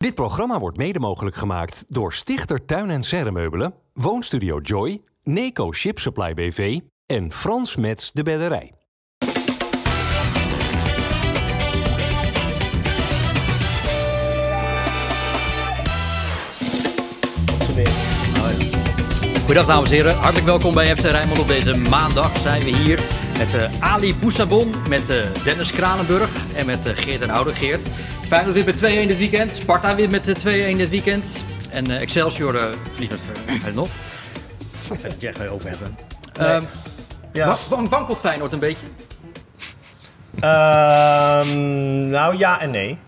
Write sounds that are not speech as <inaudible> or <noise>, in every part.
Dit programma wordt mede mogelijk gemaakt door Stichter Tuin en Serremeubelen, Woonstudio Joy, Neco Ship Supply BV en Frans Mets de Bedderij. Goedendag dames en heren, hartelijk welkom bij FC Rijnmond. Op deze maandag zijn we hier met eh, Ali Boussabon, met eh, Dennis Kranenburg en met eh, Geert en Oude Geert. Feyenoord wint met 2-1 dit weekend, Sparta wint met 2-1 dit weekend. En Excelsior uh, verliest met uh, nog. <laughs> Ik ga het er over hebben. Ehm, Ja. wa- Wankelt Feyenoord een beetje? Ehm, nou, ja en nee.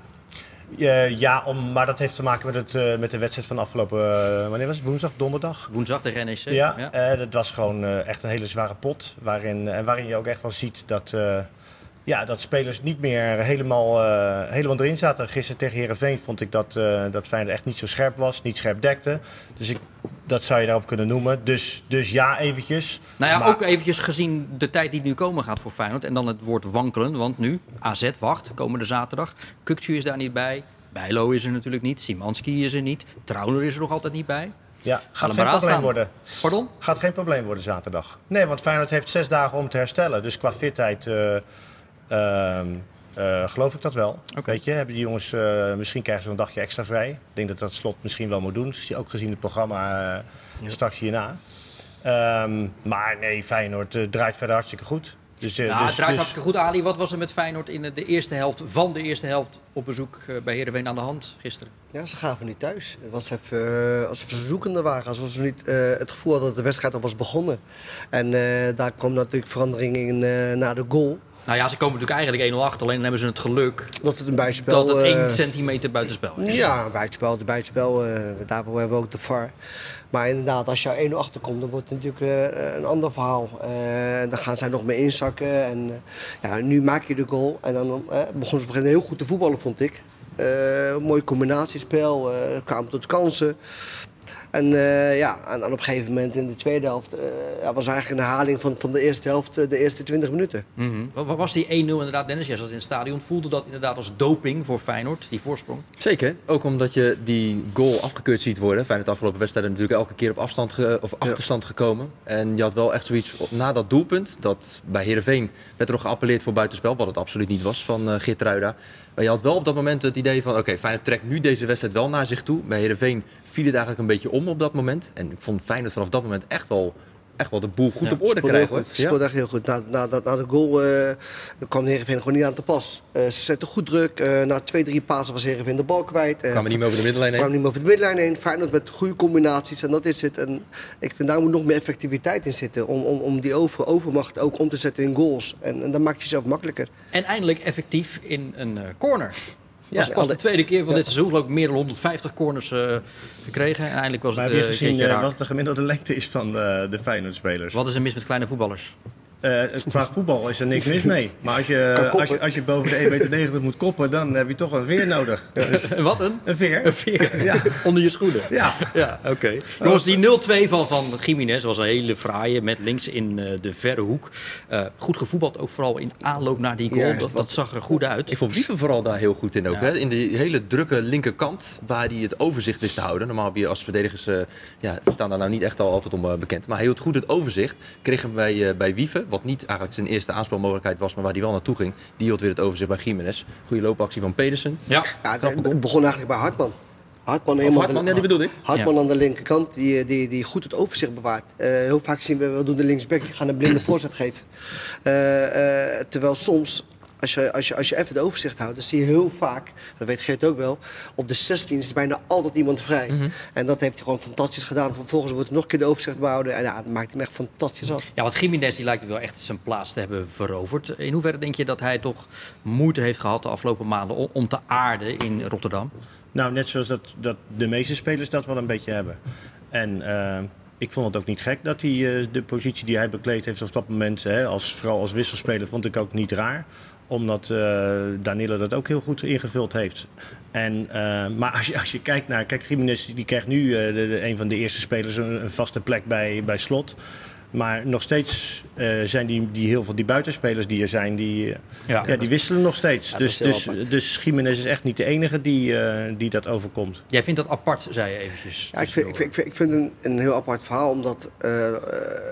Eh, ja, om, maar dat heeft te maken met, het, eh, met de wedstrijd van afgelopen... eh, wanneer was het? Woensdag donderdag? Woensdag tegen NEC. Ja, dat was gewoon echt een hele zware pot. Waarin, en waarin je ook echt wel ziet dat, ja, dat spelers niet meer helemaal, eh, helemaal erin zaten. Gisteren tegen Herenveen vond ik dat, eh dat Feyenoord echt niet zo scherp was. Niet scherp dekte. Dus ik, dat zou je daarop kunnen noemen. Dus, dus ja, eventjes. Nou ja, Maar- ook eventjes gezien de tijd die nu komen gaat voor Feyenoord. En dan het woord wankelen, want nu AZ wacht, komende zaterdag. Kukcu is daar niet bij. Bijlo is er natuurlijk niet. Simanski is er niet. Trauner is er nog altijd niet bij. Ja, gaat geen probleem worden. Pardon? Gaat geen probleem worden zaterdag. Nee, want Feyenoord heeft zes dagen om te herstellen. Dus qua fitheid eh, ehm, eh, geloof ik dat wel. Weet je, hebben die jongens, eh, misschien krijgen ze een dagje extra vrij. Ik denk dat dat slot misschien wel moet doen. Dus ook gezien het programma eh, straks hierna. Ehm, maar nee, Feyenoord draait verder hartstikke goed. Dus, Ja, dus- het draait dus- hartstikke goed. Ali, wat was er met Feyenoord in de eerste helft van de eerste helft op bezoek bij Heerenveen aan de hand gisteren? Ja, ze gaven niet thuis. Het was even, alsof ze zoekende waren. Alsof ze niet eh, het gevoel hadden dat de wedstrijd al was begonnen. En eh, daar kwam natuurlijk verandering in eh, na de goal. Nou ja, ze komen natuurlijk eigenlijk 1-0 achter. Alleen dan hebben ze het geluk Dat het een buitenspel... dat het 1 eh, centimeter buitenspel is. Ja, buitenspel, de buitenspel. eh, daarvoor hebben we ook de VAR. Maar inderdaad, als je 1-0 achterkomt, dan wordt het natuurlijk eh, een ander verhaal. Dan gaan zij nog meer inzakken. En ja, nu maak je de goal. En dan begonnen ze een moment heel goed te voetballen, vond ik. Mooi combinatiespel, kwamen tot kansen. En eh, ja, en dan op een gegeven moment in de tweede helft eh, ja, was eigenlijk een herhaling van, van de eerste helft, eh, de eerste 20 minuten. Wat wat was die 1-0 inderdaad, Dennis? Jij zat in het stadion. Voelde dat inderdaad als doping voor Feyenoord, die voorsprong? Zeker, ook omdat je die goal afgekeurd ziet worden. Feyenoord de afgelopen wedstrijden natuurlijk elke keer op afstand ge- of achterstand gekomen. En je had wel echt zoiets na dat doelpunt, dat bij Heerenveen werd er nog geappelleerd voor buitenspel, wat het absoluut niet was van eh Geert Ruida. Maar je had wel op dat moment het idee van, oké, Feyenoord trekt nu deze wedstrijd wel naar zich toe. Bij Heerenveen viel het eigenlijk een beetje om op dat moment. En ik vond Feyenoord vanaf dat moment echt wel, echt wel de boel goed Ja, op orde krijgen. hoor. goed. Echt heel goed. Na, na, na, na de goal eh, kwam Heerenveen gewoon niet aan te pas. Eh, ze zetten goed druk. Eh, na twee, drie pasen was Heerenveen de bal kwijt. Eh, Kwamen niet meer over de middenlijn heen. kwam niet meer over de middenlijn heen. Feyenoord met goede combinaties en dat is het. En ik vind daar moet nog meer effectiviteit in zitten. Om, om, om die over, overmacht ook om te zetten in goals. En, en dan maak je jezelf makkelijker. En eindelijk effectief in een eh, corner. Ja, Dat is pas de alle- tweede keer van ja. dit seizoen. Geloof ik meer dan 150 corners eh, gekregen. En eindelijk was Maar het heb je eh, gezien eh, wat de gemiddelde lengte is van eh, de Feyenoord-spelers? Wat is er mis met kleine voetballers? Eh, qua voetbal is er niks mis mee. Maar als je, <laughs> als je, als je boven de 1,90 meter moet koppen, dan heb je toch een veer nodig. Dus <laughs> Wat een? een veer? Een veer <laughs> Ja. onder je schoenen. Ja. Ja, oké. Jongens, die 0-2 van, van Jiménez was een hele fraaie met links in eh, de verre hoek. Eh, goed gevoetbald, ook vooral in aanloop naar die goal. Juist, dat, zag er goed uit. Ik vond Wieven vooral daar heel goed in ook. Ja. Hè? In die hele drukke linkerkant, waar hij het overzicht wist te houden. Normaal heb je als verdedigers, ja, staan daar nou niet echt al altijd om bekend. Maar hij hield goed het overzicht. Kreeg hem bij, eh, bij Wieven, wat niet eigenlijk zijn eerste aanspelmogelijkheid was, maar waar hij wel naartoe ging. Die hield weer het overzicht bij Jiménez. Goede loopactie van Pedersen. Ja. Ja, het, begon eigenlijk bij Hartman. Hartman, helemaal Hartman, de- ja, die bedoelde ik. Hartman Ja. aan de linkerkant, die, die, die goed het overzicht bewaart. Eh, heel vaak zien we, we doen de linksback, gaan een blinde <clears throat> voorzet geven. Eh, eh, terwijl soms, als je, als, je, als je even het overzicht houdt, dan zie je heel vaak, dat weet Geert ook wel, op de 16 is bijna altijd iemand vrij. Mhm. En dat heeft hij gewoon fantastisch gedaan. Vervolgens wordt er nog een keer de overzicht behouden. En ja, dat maakt hem echt fantastisch af. Ja, want Jiménez die lijkt wel echt zijn plaats te hebben veroverd. In hoeverre denk je dat hij toch moeite heeft gehad de afgelopen maanden om, om te aarden in Rotterdam? Nou, net zoals dat, dat de meeste spelers dat wel een beetje hebben. En eh, ik vond het ook niet gek dat hij eh, de positie die hij bekleed heeft op dat moment, hè, als, vooral als wisselspeler, vond ik ook niet raar. Omdat eh Danilo dat ook heel goed ingevuld heeft. En, eh, maar als je, als je kijkt naar, kijk, Jiménez die krijgt nu eh, de, de- een van de eerste spelers een, een vaste plek bij, bij slot. Maar nog steeds eh, zijn die, die heel veel die buitenspelers die er zijn, die, Ja. ja, die wisselen nog steeds. Ja, dus, dus, apart. dus Jiménez is echt niet de enige die, eh, die dat overkomt. Jij vindt dat apart, zei je eventjes. Ja, ik vind, ik vind, ik vind, ik vind het een, een heel apart verhaal, omdat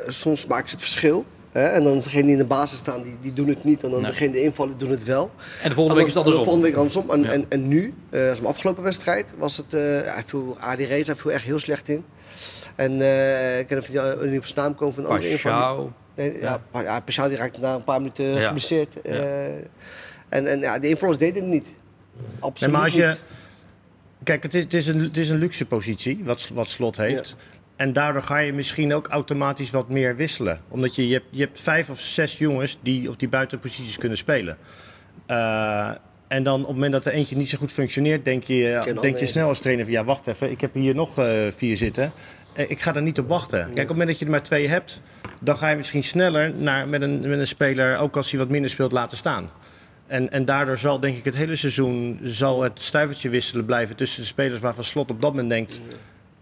soms maken ze het verschil. Hè? En dan degene die in de basis staan, die, die doen het niet. En dan Nee. degene die invallen, doen het wel. En de volgende week is het En andersom. De volgende week andersom. En, Ja. en, en nu, eh als de afgelopen wedstrijd, was het... eh hij viel, Adi Rees, hij viel echt heel slecht in. En eh, ik ken even niet, niet op zijn naam komen van een andere. Nee, ja, Ja. Die raakte na een paar minuten Ja. geblesseerd. eh, en, en ja, de invallers deden het niet. Absoluut Nee, maar als je, niet. kijk, het is, het, is een, het is een luxe positie wat, wat Slot heeft. En daardoor ga je misschien ook automatisch wat meer wisselen. Omdat je, je, hebt, je hebt vijf of zes jongens die op die buitenposities kunnen spelen. Eh, en dan op het moment dat er eentje niet zo goed functioneert, denk je, een denk je snel als trainer van ja, wacht even, ik heb hier nog eh, vier zitten. Eh, ik ga er niet op wachten. Kijk, op het moment dat je er maar twee hebt, dan ga je misschien sneller naar, met, een, met een speler, ook als hij wat minder speelt, laten staan. En, en daardoor zal denk ik het hele seizoen zal het stuivertje wisselen blijven tussen de spelers waarvan Slot op dat moment denkt.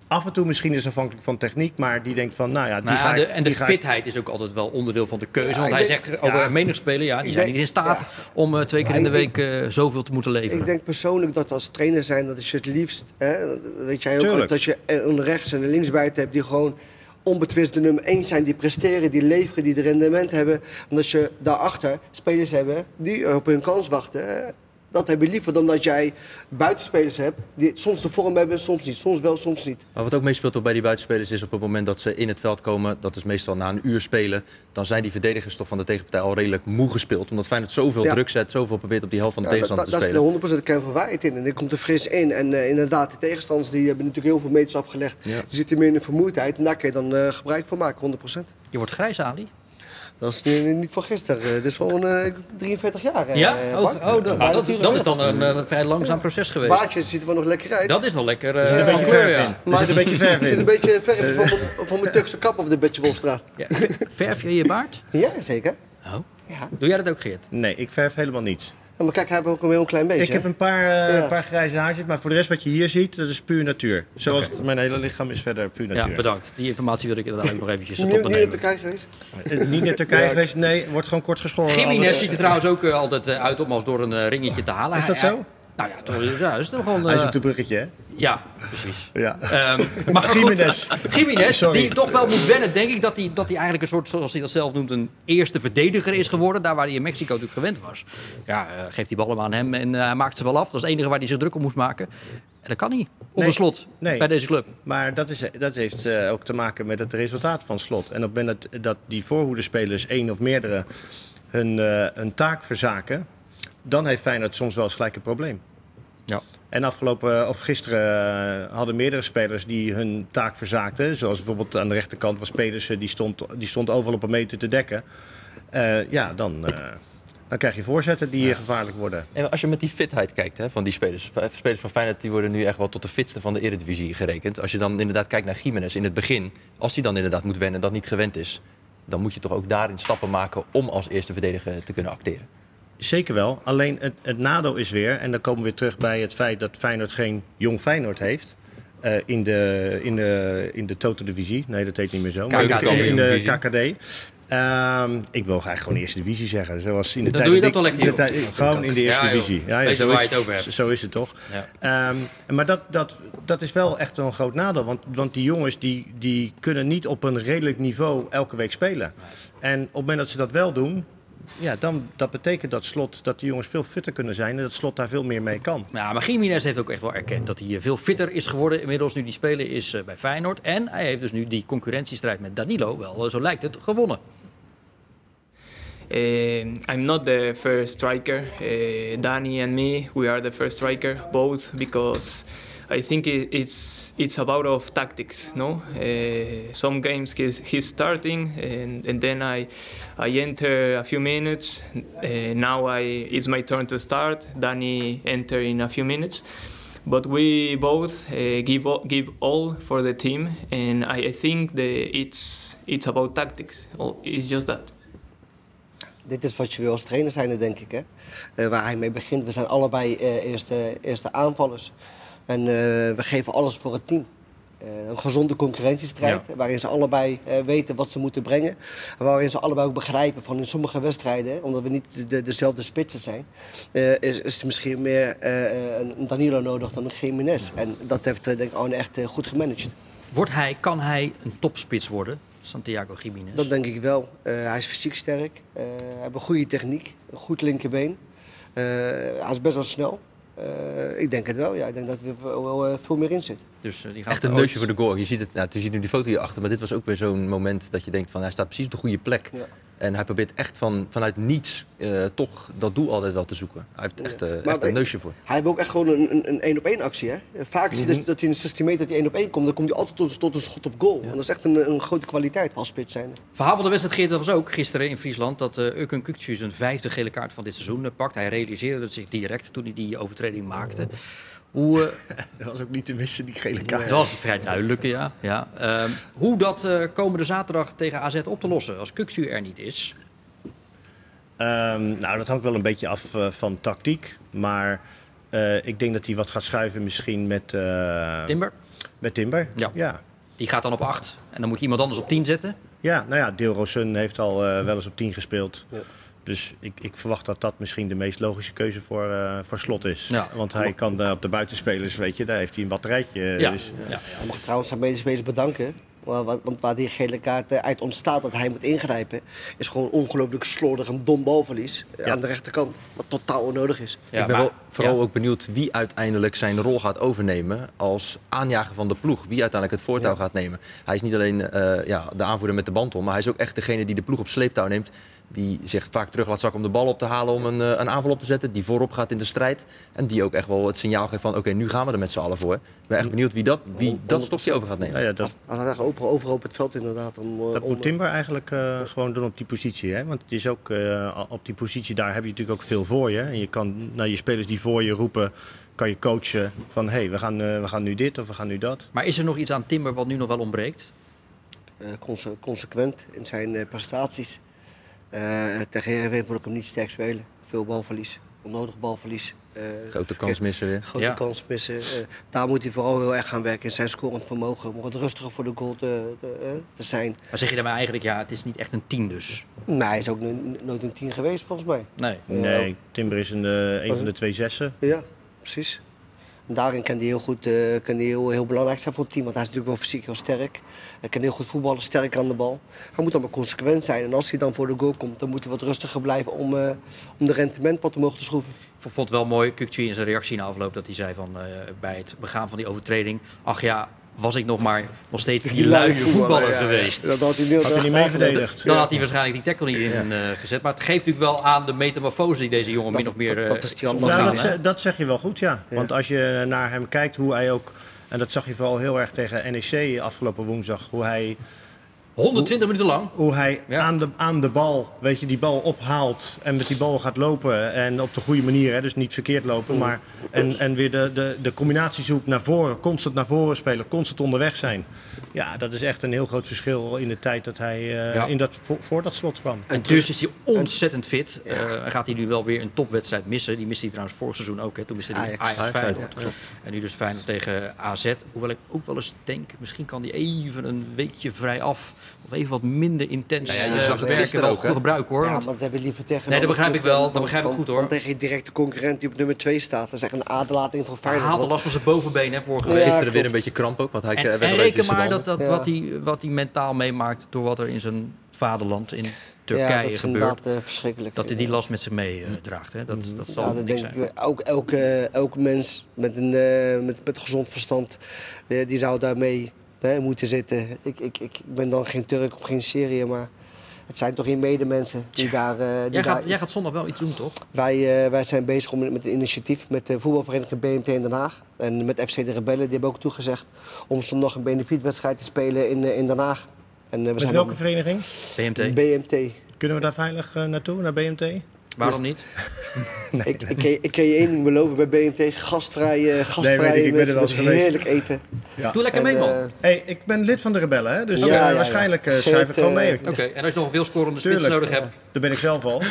Af en toe misschien is afhankelijk van techniek, maar die denkt van, nou ja, die Nou ja, ga ik- de, en de die ik- fitheid is ook altijd wel onderdeel van de keuze. Ja, want hij denk- zegt over ja. menig spelen, ja, die zijn denk- niet in staat ja. om eh, twee keer Maar in de week eh, zoveel te moeten leveren. Ik denk persoonlijk dat als trainer zijn, dat is je het liefst, hè, weet jij ook, Tuurlijk. dat je een rechts- en een linksbuiten hebt die gewoon onbetwist de nummer 1 zijn, die presteren, die leveren, die de rendement hebben. En dat je daarachter spelers hebben die op hun kans wachten. Dat heb je liever dan dat jij buitenspelers hebt die soms de vorm hebben, soms niet. Soms wel, soms niet. Maar wat ook meespeelt ook bij die buitenspelers is op het moment dat ze in het veld komen, dat is meestal na een uur spelen, dan zijn die verdedigers toch van de tegenpartij al redelijk moe gespeeld. Omdat Feyenoord zoveel Ja. druk zet, zoveel probeert op die helft van de Ja, tegenstander dat, te dat is spelen. de 100% kern van waarheid in. En die komt er fris in. En eh, inderdaad, de tegenstanders die hebben natuurlijk heel veel meters afgelegd. Ja. Die zitten meer in de vermoeidheid. En daar kun je dan eh, gebruik van maken, 100%. Je wordt grijs, Ali. Dat is nu niet van gisteren. Eh, Dit is van eh, 43 jaar. eh, Ja? Oh, oh, dat, Bijna dat, 44. dat is dan een vrij langzaam proces geweest. Baardjes ziet er wel nog lekker uit. Dat is wel lekker Er zit eh een beetje kleur, verf ja. in. Er zit een beetje verf Er zit in. een beetje verf van mijn- van mijn Turkse kap op de Betje Wolfstraat. Ja. Verf je je baard? Ja, zeker. Oh. Ja. Doe jij dat ook, Geert? Nee, ik verf helemaal niets. Ja, maar kijk, hij heeft ook een heel klein beetje. Ik heb een paar, eh, Ja. paar grijze haartjes, maar voor de rest wat je hier ziet, dat is puur natuur. Zoals mijn hele lichaam is verder puur natuur. Ja, bedankt. Die informatie wil ik inderdaad ook nog eventjes tot niet naar. Turkije geweest. Eh, Niet naar Turkije geweest, nee, wordt gewoon kort geschoren. Jiménez Alles- ziet er trouwens ook eh, altijd uit om als door een ringetje te halen. Is dat zo? nou ja, toch, ja, is toch gewoon... Hij eh, zoekt een bruggetje, hè? Ja, precies. Ja. Ehm, maar Jiménez. Jiménez, Sorry. die toch wel moet wennen, denk ik, dat hij, dat hij eigenlijk een soort, zoals hij dat zelf noemt, een eerste verdediger is geworden. Daar waar hij in Mexico natuurlijk gewend was. Ja, eh, geeft die ballen aan hem en eh, hij maakt ze wel af. Dat is het enige waar hij zich druk om moest maken. En dat kan hij, onder Nee. slot, Nee. bij deze club. Maar dat, is, dat heeft eh, ook te maken met het resultaat van slot. En op het moment dat, dat die voorhoedespelers, één of meerdere, hun, eh, hun taak verzaken, dan heeft Feyenoord soms wel eens gelijk een probleem. Ja. En afgelopen, of gisteren eh, hadden meerdere spelers die hun taak verzaakten. Zoals bijvoorbeeld aan de rechterkant was Pedersen, die stond, die stond overal op een meter te dekken. Eh, ja, dan, eh, dan krijg je voorzetten die gevaarlijk worden. En als je met die fitheid kijkt hè, van die spelers. Spelers van Feyenoord die worden nu echt wel tot de fitste van de Eredivisie gerekend. Als je dan inderdaad kijkt naar Jiménez in het begin. Als hij dan inderdaad moet wennen, dat niet gewend is. Dan moet je toch ook daarin stappen maken om als eerste verdediger te kunnen acteren. Zeker wel. Alleen het, het nadeel is weer, en dan komen we weer terug bij het feit dat Feyenoord geen jong Feyenoord heeft. eh, in, de, in, de, in de Toto-divisie. Nee, dat heet niet meer zo. Maar KKD. in de Divisie. KKD. Ehm, ik wil eigenlijk gewoon eerste divisie zeggen. Zoals in de Dan tijd doe je ik- dat wel lekker, Gewoon in de eerste Ja, divisie. Ja, zo, is, het zo is het toch. Ja. Ehm, maar dat, dat, dat is wel echt een groot nadeel. Want, want die jongens die, die kunnen niet op een redelijk niveau elke week spelen. En op het moment dat ze dat wel doen, ja, dan dat betekent dat slot dat die jongens veel fitter kunnen zijn en dat slot daar veel meer mee kan. Ja, maar Jiménez heeft ook echt wel erkend dat hij eh, veel fitter is geworden. Inmiddels nu die speler is eh, bij Feyenoord. En hij heeft dus nu die concurrentiestrijd met Danilo wel, eh, zo lijkt het, gewonnen. Uh, I'm not the first striker. Uh, Danny and me, we are the first striker, both because I think it, it's it's about of tactics. No, uh, some games he's, he's starting, and, and then I I enter a few minutes. Uh, now I it's my turn to start. Danny enter in a few minutes. But we both uh, give give all for the team, and I, think the, it's it's about tactics. It's just that. Dit is wat je wil als trainer zijn, denk ik. Hè? Eh, waar hij mee begint. We zijn allebei eh, eerste, eerste aanvallers. En eh, we geven alles voor het team. Eh, een gezonde concurrentiestrijd, waarin ze allebei eh, weten wat ze moeten brengen. En waarin ze allebei ook begrijpen van in sommige wedstrijden, omdat we niet de, dezelfde spitsen zijn, eh, is, is het misschien meer eh, een Danilo nodig dan een Jiménez. En dat heeft denk ik Arne echt goed gemanaged. Wordt hij, kan hij een topspits worden, Santiago Jiménez? Dat denk ik wel. Eh, hij is fysiek sterk, eh, hij heeft een goede techniek, een goed linkerbeen. Eh, hij is best wel snel. Eh, ik denk het wel, ja. Ik denk dat er wel, wel, eh, veel meer in zit. Dus eh, die gaat Echt een neusje voor de goal. Je ziet, het, nou, je ziet nu die foto hierachter, maar dit was ook weer zo'n moment dat je denkt van hij staat precies op de goede plek. Ja. En hij probeert echt van, vanuit niets eh, toch dat doel altijd wel te zoeken. Hij heeft echt, eh, echt een neusje voor. Hij heeft ook echt gewoon een- een een één op één actie. Hè? Vaak zie je dat, dat hij in de 16 meter dat hij één op één komt. Dan komt hij altijd tot, tot een schot op goal. En dat is echt een, een grote kwaliteit als spits zijn. Verhaal van de wedstrijd Geert was ook gisteren in Friesland dat uh, Ukun Kukcu zijn vijfde gele kaart van dit seizoen eh, pakt. Hij realiseerde het zich direct toen hij die overtreding maakte. Hoe, eh, <laughs> Dat was ook niet te missen, die gele kaart. dat was vrij duidelijk, ja. ja. Ehm, hoe dat eh, komende zaterdag tegen AZ op te lossen als Kukcu er niet is. Ehm, nou, dat hangt wel een beetje af eh, van tactiek. Maar eh, ik denk dat hij wat gaat schuiven misschien met, eh, Timber, met Timber. Ja. ja. die gaat dan op 8 en dan moet je iemand anders op 10 zetten. Ja, nou ja, Deelrosun heeft al eh, wel eens op 10 gespeeld. Ja. Dus ik, ik verwacht dat dat misschien de meest logische keuze voor, eh, voor slot is. Ja. Want hij kan eh, op de buitenspelers, weet je, daar heeft hij een batterijtje. Ja. Dus, ja. Hij mag trouwens zijn medespelers bedanken. wa- wa- Want waar die gele kaart eh, uit ontstaat dat hij moet ingrijpen, is gewoon ongelooflijk slordig en dom balverlies eh, Ja. aan de rechterkant. Wat totaal onnodig is. Ja, ik ben maar- wel vooral ja. ook benieuwd wie uiteindelijk zijn rol gaat overnemen als aanjager van de ploeg. Wie uiteindelijk het voortouw gaat nemen. Hij is niet alleen eh, ja, de aanvoerder met de band om, maar hij is ook echt degene die de ploeg op sleeptouw neemt. Die zich vaak terug laat zakken om de bal op te halen om een, eh, een aanval op te zetten. Die voorop gaat in de strijd. En die ook echt wel het signaal geeft van oké, nu gaan we er met z'n allen voor. Ik ben echt benieuwd wie dat, wie dat stokje over gaat nemen. nou ja, dat, Als hij daar over, over op het veld inderdaad. Om, eh, dat om- moet Timber eigenlijk eh, gewoon doen op die positie. Hè? Want het is ook, eh, op die positie daar heb je natuurlijk ook veel voor je. En je kan naar je spelers die voor je roepen, kan je coachen van hé, hey, we, gaan, we gaan nu dit of we gaan nu dat. Maar is er nog iets aan Timber wat nu nog wel ontbreekt? eh, conse- consequent in zijn prestaties. Eh tegen Heerenveen vond ik hem niet sterk spelen. Veel balverlies, onnodig balverlies. eh, Grote kans missen weer. Grote Ja. kans missen. Eh, daar moet hij vooral heel erg gaan werken in zijn scorend vermogen. Om wat rustiger voor de goal te, te, eh, te zijn. Maar zeg je daarmee eigenlijk, ja, het is niet echt een 10 dus? Maar hij is ook no- nooit een 10 geweest volgens mij. Nee. Nee, Timber is een, eh, een van de twee zessen. Ja, precies. Daarin kan hij heel goed, eh, kan hij heel, heel belangrijk zijn voor het team. Want hij is natuurlijk wel fysiek heel sterk. Hij kan heel goed voetballen, sterk aan de bal. Hij moet dan maar consequent zijn. En als hij dan voor de goal komt, dan moet hij wat rustiger blijven om, eh, om de rendement wat omhoog te schroeven. Ik vond het wel mooi, Kukcu in zijn reactie na afloop, dat hij zei van eh, bij het begaan van die overtreding, ach ja, was ik nog maar nog steeds die luie voetballer geweest. Dat had hij niet, Had hij niet mee verdedigd. Dan had hij waarschijnlijk die tackle niet in eh, gezet. Maar het geeft natuurlijk wel aan de metamorfose die deze jongen Dat- min of meer dat- eh, dat is die hè? ze- dat zeg je wel goed, ja. Want als je naar hem kijkt, hoe hij ook... En dat zag je vooral heel erg tegen NEC afgelopen woensdag. Hoe hij, 120 minuten lang. hoe hij Ja. aan, de, aan de bal, weet je, die bal ophaalt. En met die bal gaat lopen. En op de goede manier, hè, dus niet verkeerd lopen. Maar, en, en weer de, de, de combinatie zoekt naar voren. Constant naar voren spelen, constant onderweg zijn. Ja, dat is echt een heel groot verschil in de tijd dat hij eh, Ja. in dat, voor, voor dat slot kwam. En dus is hij ontzettend fit. Eh, gaat hij nu wel weer een topwedstrijd missen. Die miste hij trouwens vorig seizoen ook. Hè. Toen miste hij Ajax. Ajax, Ajax, Feyenoord. ja. En nu dus Feyenoord tegen AZ. Hoewel ik ook wel eens denk, misschien kan hij even een weekje vrij af. Of even wat minder intens Ja, ja, je eh, zag het werken. gisteren Wel ook, goed gebruik hoor. Ja, Want- maar dat hebben we liever tegen... Nee, dat begrijp ik wel. Dat begrijp ik goed, hoor. Dan tegen je directe concurrent die op nummer 2 staat. Dat is echt een aderlating voor hij Feyenoord. had al last van zijn bovenbeen hè, vorige Ja, week. Gisteren weer een beetje kramp ook, want hij En, werd reken maar dat, dat Ja. wat, hij, wat hij mentaal meemaakt door wat er in zijn vaderland in ja, Turkije dat is gebeurt. inderdaad eh, verschrikkelijk. Dat hij die last met zich meedraagt. hè dat, dat zal Ja, dat niks denk zijn. ik. Ook elke, elke mens met een, eh, met, met gezond verstand, eh, die zou daarmee hè, moeten zitten. Ik, ik, ik ben dan geen Turk of geen Syriër, maar het zijn toch je medemensen die daar... eh, die Jij daar gaat, jij gaat zondag wel iets doen, toch? wij, eh, wij zijn bezig om, met een initiatief met de voetbalvereniging BMT in Den Haag. En met FC De Rebellen, die hebben ook toegezegd om zondag een benefietwedstrijd te spelen in, eh, in Den Haag. En, we Met zijn welke vereniging? BMT. BMT. Kunnen we daar veilig eh, naartoe, naar BMT? Waarom niet? <laughs> ik, ik, kan je- ik kan je één ding beloven bij BMT. Gastvrij, eh gastvrij weet ik, ik ben er wel met eens geweest. heerlijk eten. Doe lekker En, mee, man. eh, Hey, ik ben lid van de Rebellen, hè? dus Ja, eh, ja, ja. waarschijnlijk eh, schrijf ik gewoon mee. Oké, en als je nog een veel scorende spits Tuurlijk. nodig hebt, Daar ben ik zelf al.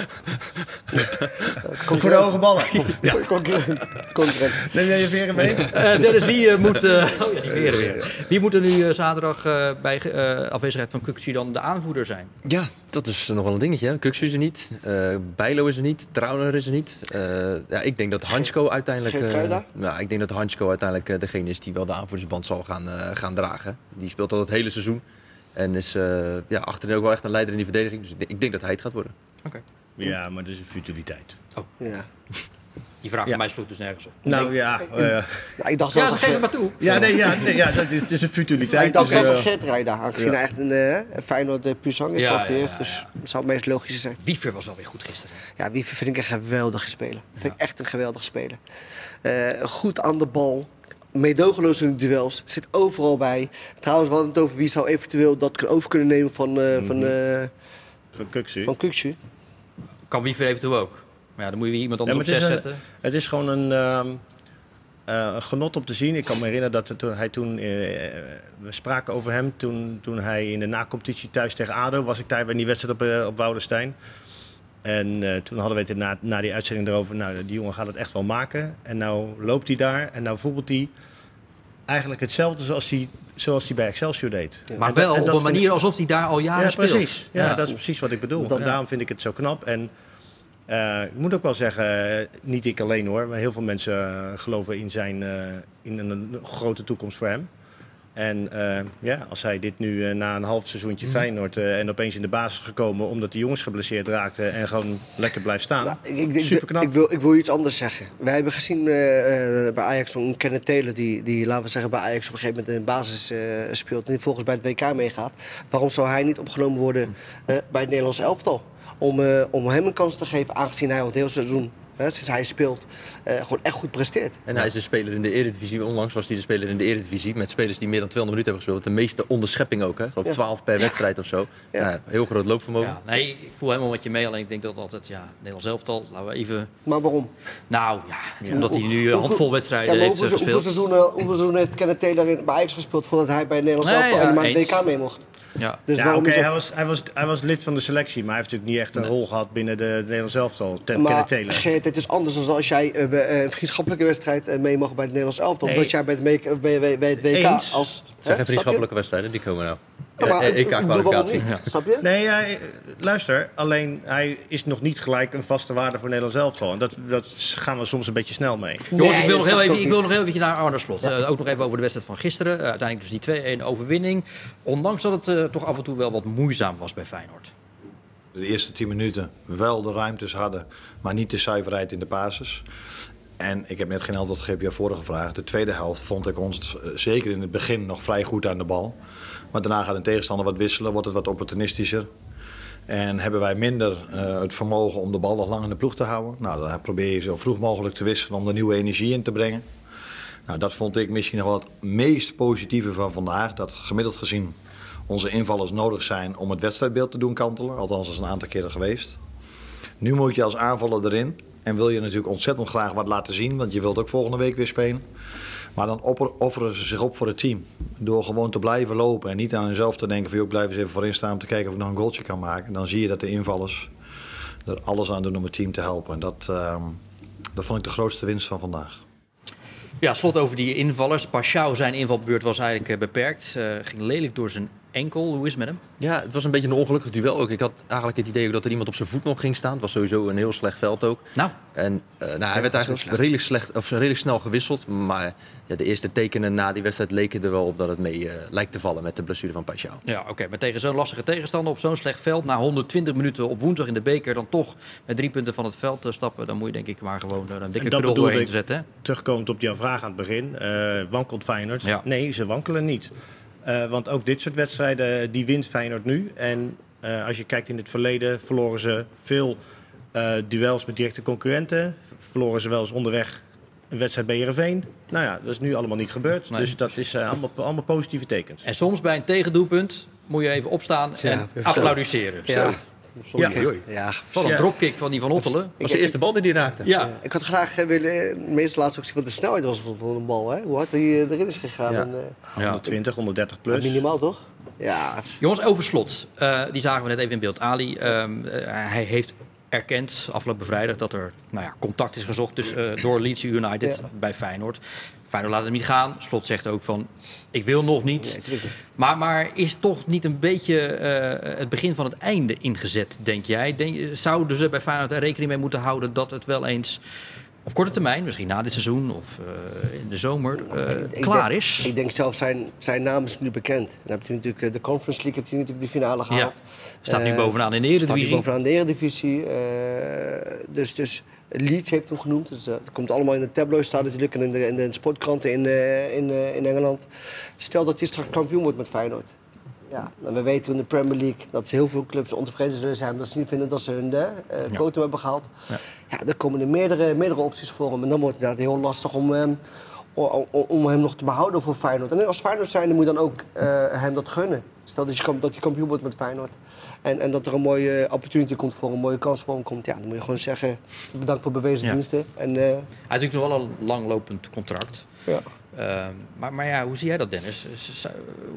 <laughs> Voor de hoge ballen. Concurrent. <laughs> Concurrent. Neem jij je veren mee? Eh, Dennis, wie moet, eh, oh ja, die veren weer. Wie moet er nu zaterdag eh, bij eh, afwezigheid van Kukci dan de aanvoerder zijn? Ja, dat is nog wel een dingetje. hè. Kuksu is er niet, eh Bijlo is er niet, Trauner is er niet. Eh, ja, ik denk dat Hansko uiteindelijk... Eh, Ruida? ja, ik denk dat Hansko uiteindelijk eh, degene is die wel de aanvoerdersband zal gaan, eh, gaan dragen. Die speelt al het hele seizoen. En is eh, ja, achterin ook wel echt een leider in die verdediging. Dus ik denk- ik denk dat hij het gaat worden. Ja, maar dat is een futiliteit. Ja. Die vraag Ja. van mij sloeg dus nergens op. Nou ja, eh, Ja, ik dacht Ja, ze geven maar toe. ja, nee, ja, nee, ja dat is, het is een futiliteit. ik dacht dus, zelfs aan eh, Geert rijden. Aangezien ja. hij echt een eh, een Feyenoord uh, Puzang is Ja, vanaf de ja, jeugd. ja, Dus dat zou het meest logische zijn. Wiever was wel weer goed gisteren. Ja, Wiever vind ik een geweldige speler. Vind ik echt een geweldige speler. Eh, goed aan de bal. Meedogenloos in de duels. Zit overal bij. Trouwens, we hadden het over wie zou eventueel dat kan over kunnen nemen van, eh van, eh van Kuksu. van. Kan Wiever eventueel ook. Maar ja, dan moet je weer iemand anders op zes is zetten. een, het is gewoon een, ehm, eh, een genot om te zien. Ik kan me herinneren dat toen, hij toen... eh, we spraken over hem toen, toen hij in de nacompetitie thuis tegen ADO... was ik daar bij die wedstrijd op, eh, op Woudenstein. En eh, toen hadden we het na, na die uitzending erover... nou, die jongen gaat het echt wel maken. En nou loopt hij daar en nou voetbalt hij... eigenlijk hetzelfde zoals hij, zoals hij bij Excelsior deed. Maar En wel en op een manier ik- alsof hij daar al jaren ja, speelt. precies. Ja, Ja. dat is precies wat ik bedoel. Dat- en daarom vind ik het zo knap. En eh, ik moet ook wel zeggen, eh, niet ik alleen hoor, maar heel veel mensen eh, geloven in, zijn, in een grote toekomst voor hem. En ja, als hij dit nu na een half seizoentje Mhm. Feyenoord en opeens in de basis gekomen omdat de jongens geblesseerd raakten en gewoon lekker blijft staan. Nou, ik, ik, ik, Superknap. ik wil, ik wil iets anders zeggen. Wij hebben gezien bij Ajax een Kenneth Taylor die, die, laten we zeggen, bij Ajax op een gegeven moment in de basis speelt. En die volgens bij het WK meegaat. Waarom zou hij niet opgenomen worden eh, bij het Nederlands elftal? Om, eh, om hem een kans te geven, aangezien hij al het hele seizoen, hè, sinds hij speelt, eh, gewoon echt goed presteert. En hij is een speler in de Eredivisie. Onlangs was hij de speler in de Eredivisie. Met spelers die meer dan 200 minuten hebben gespeeld. De meeste onderschepping ook. Hè? Ik geloof Ja. 12 per wedstrijd of zo. Ja. Ja, heel groot loopvermogen. Ja, nee, ik voel helemaal wat je mee. Alleen ik denk dat altijd, ja, Nederlands elftal, laten we even... Maar waarom? Nou, ja, omdat hij nu een Hoeveel- handvol wedstrijden heeft hoeveel, eh, hoeveel, gespeeld. seizoenen, hoeveel seizoenen heeft Kenneth Taylor in, bij Ajax gespeeld voordat hij bij het Nederlands Nee, elftal ja, en eens. WK mee mocht? Ja. Dus ja, is hij, was, hij, was, hij was lid van de selectie, maar hij heeft natuurlijk niet echt een rol gehad binnen de Nederlands elftal. Ten Maar. Geert, het is anders dan als jij eh, bij, eh, een vriendschappelijke wedstrijd eh, mee mag bij het Nederlands elftal. Of Nee. dat jij bij het, me- bij, bij, bij het WK Eens. als... Zeg hè, geen vriendschappelijke wedstrijden, die komen nou. Je? Ja, maar, Eh, ik EK-kwalificatie. niet? Ja. Snap je? Nee, ja, eh, luister. Alleen hij is nog niet gelijk een vaste waarde voor Nederlands elftal. En dat, dat gaan we soms een beetje snel mee. Jongens, Nee, ik wil, nog heel ik even, ik wil nog heel even naar Arne Slot. Eh, ook nog even over de wedstrijd van gisteren. Uiteindelijk dus die 2-1 overwinning. Ondanks dat het eh, toch af en toe wel wat moeizaam was bij Feyenoord. De eerste 10 minuten wel de ruimtes hadden, maar niet de zuiverheid in de basis. En ik heb net geen antwoord gegeven op jouw vorige vraag. De tweede helft vond ik ons zeker in het begin nog vrij goed aan de bal. Maar daarna gaat een tegenstander wat wisselen, wordt het wat opportunistischer. En hebben wij minder eh, het vermogen om de bal nog lang in de ploeg te houden. Nou, dan probeer je zo vroeg mogelijk te wisselen om er nieuwe energie in te brengen. Nou, dat vond ik misschien nog wel het meest positieve van vandaag. Dat gemiddeld gezien onze invallers nodig zijn om het wedstrijdbeeld te doen kantelen. Althans, dat is een aantal keren geweest. Nu moet je als aanvaller erin. En wil je natuurlijk ontzettend graag wat laten zien. Want je wilt ook volgende week weer spelen. Maar dan offeren ze zich op voor het team. Door gewoon te blijven lopen. En niet aan hunzelf te denken van... ik blijf eens even voorin staan om te kijken of ik nog een goaltje kan maken. Dan zie je dat de invallers er alles aan doen om het team te helpen. En dat, ehm, dat vond ik de grootste winst van vandaag. Ja, slot over die invallers. Pashao, zijn invalbeurt was eigenlijk eh, beperkt. Eh, ging lelijk door zijn enkel. Hoe is het met hem? Ja, het was een beetje een ongelukkig duel ook. Ik had eigenlijk het idee ook dat er iemand op zijn voet nog ging staan. Het was sowieso een heel slecht veld ook. Nou, En eh, nou, hij werd eigenlijk slecht. redelijk, slecht, of redelijk snel gewisseld. Maar ja, de eerste tekenen na die wedstrijd leken er wel op dat het mee eh, lijkt te vallen met de blessure van Pashao. ja, oké. Maar tegen zo'n lastige tegenstander op zo'n slecht veld... na 120 minuten op woensdag in de beker... dan toch met drie punten van het veld eh, stappen... dan moet je denk ik maar gewoon een dikke bedoelde doorheen te zetten. Terugkomend op jouw vraag aan het begin. eh, wankelt Feyenoord? Ja. Nee, ze wankelen niet. Eh, want ook dit soort wedstrijden, die wint Feyenoord nu. En eh, als je kijkt in het verleden, verloren ze veel eh, duels met directe concurrenten. Verloren ze wel eens onderweg een wedstrijd bij Heerenveen. Nou ja, dat is nu allemaal niet gebeurd. Nee. Dus dat is eh, allemaal, allemaal positieve tekens. En soms bij een tegendoelpunt moet je even opstaan Ja, en even zo. applaudisseren. Ja. Ja. ja, Wat een Ja. dropkick van die Van Ottelen. Dat was de eerste bal die hij raakte. Ja, Ja, ik had graag eh, willen, meestal laatst ook zien wat de snelheid was van, van een bal. Hè? Hoe hard hij eh, erin is gegaan. Ja. En, eh, ja. 120, 130 plus. Minimaal toch? Ja, Jongens, over slot. Eh, die zagen we net even in beeld. Ali, ehm, eh, hij heeft erkend afgelopen vrijdag dat er nou ja, contact is gezocht dus, eh, door Leeds United Ja. bij Feyenoord. Feyenoord laat hem niet gaan. Slot zegt ook van, ik wil nog niet. Maar, maar is toch niet een beetje eh, het begin van het einde ingezet, denk jij? Denk, zouden ze bij Feyenoord er rekening mee moeten houden dat het wel eens op korte termijn, misschien na dit seizoen of eh, in de zomer, eh, Ik klaar denk- is? Ik denk zelf, zijn, zijn naam is nu bekend. Dan heb je natuurlijk de Conference League, heeft hij natuurlijk de finale ja, gehaald. staat nu bovenaan in de Staat Eredivisie. bovenaan de Eredivisie. eh, dus, dus Leeds heeft hem genoemd. Dus, eh, dat komt allemaal in de tabloids staan natuurlijk en in de, in de sportkranten in, eh, in, eh, in Engeland. Stel dat hij straks kampioen wordt met Feyenoord. Ja, en we weten in de Premier League dat heel veel clubs ontevreden zullen zijn omdat ze niet vinden dat ze hun Ja. quotum hebben gehaald. Ja. Ja. dan komen er meerdere, meerdere opties voor hem. En dan wordt het inderdaad heel lastig om, eh, om, hem nog te behouden voor Feyenoord. En als Feyenoord zijn, dan moet je dan ook hem dat gunnen. Stel dat je, dat je kampioen wordt met Feyenoord. En, en dat er een mooie opportunity komt voor een mooie kans voor hem komt. Ja, dan moet je gewoon zeggen, bedankt voor bewezen Ja. diensten. En, eh, Hij heeft natuurlijk nog wel een langlopend contract. ja. Ehm, maar, maar ja, hoe zie jij dat, Dennis? Z- z-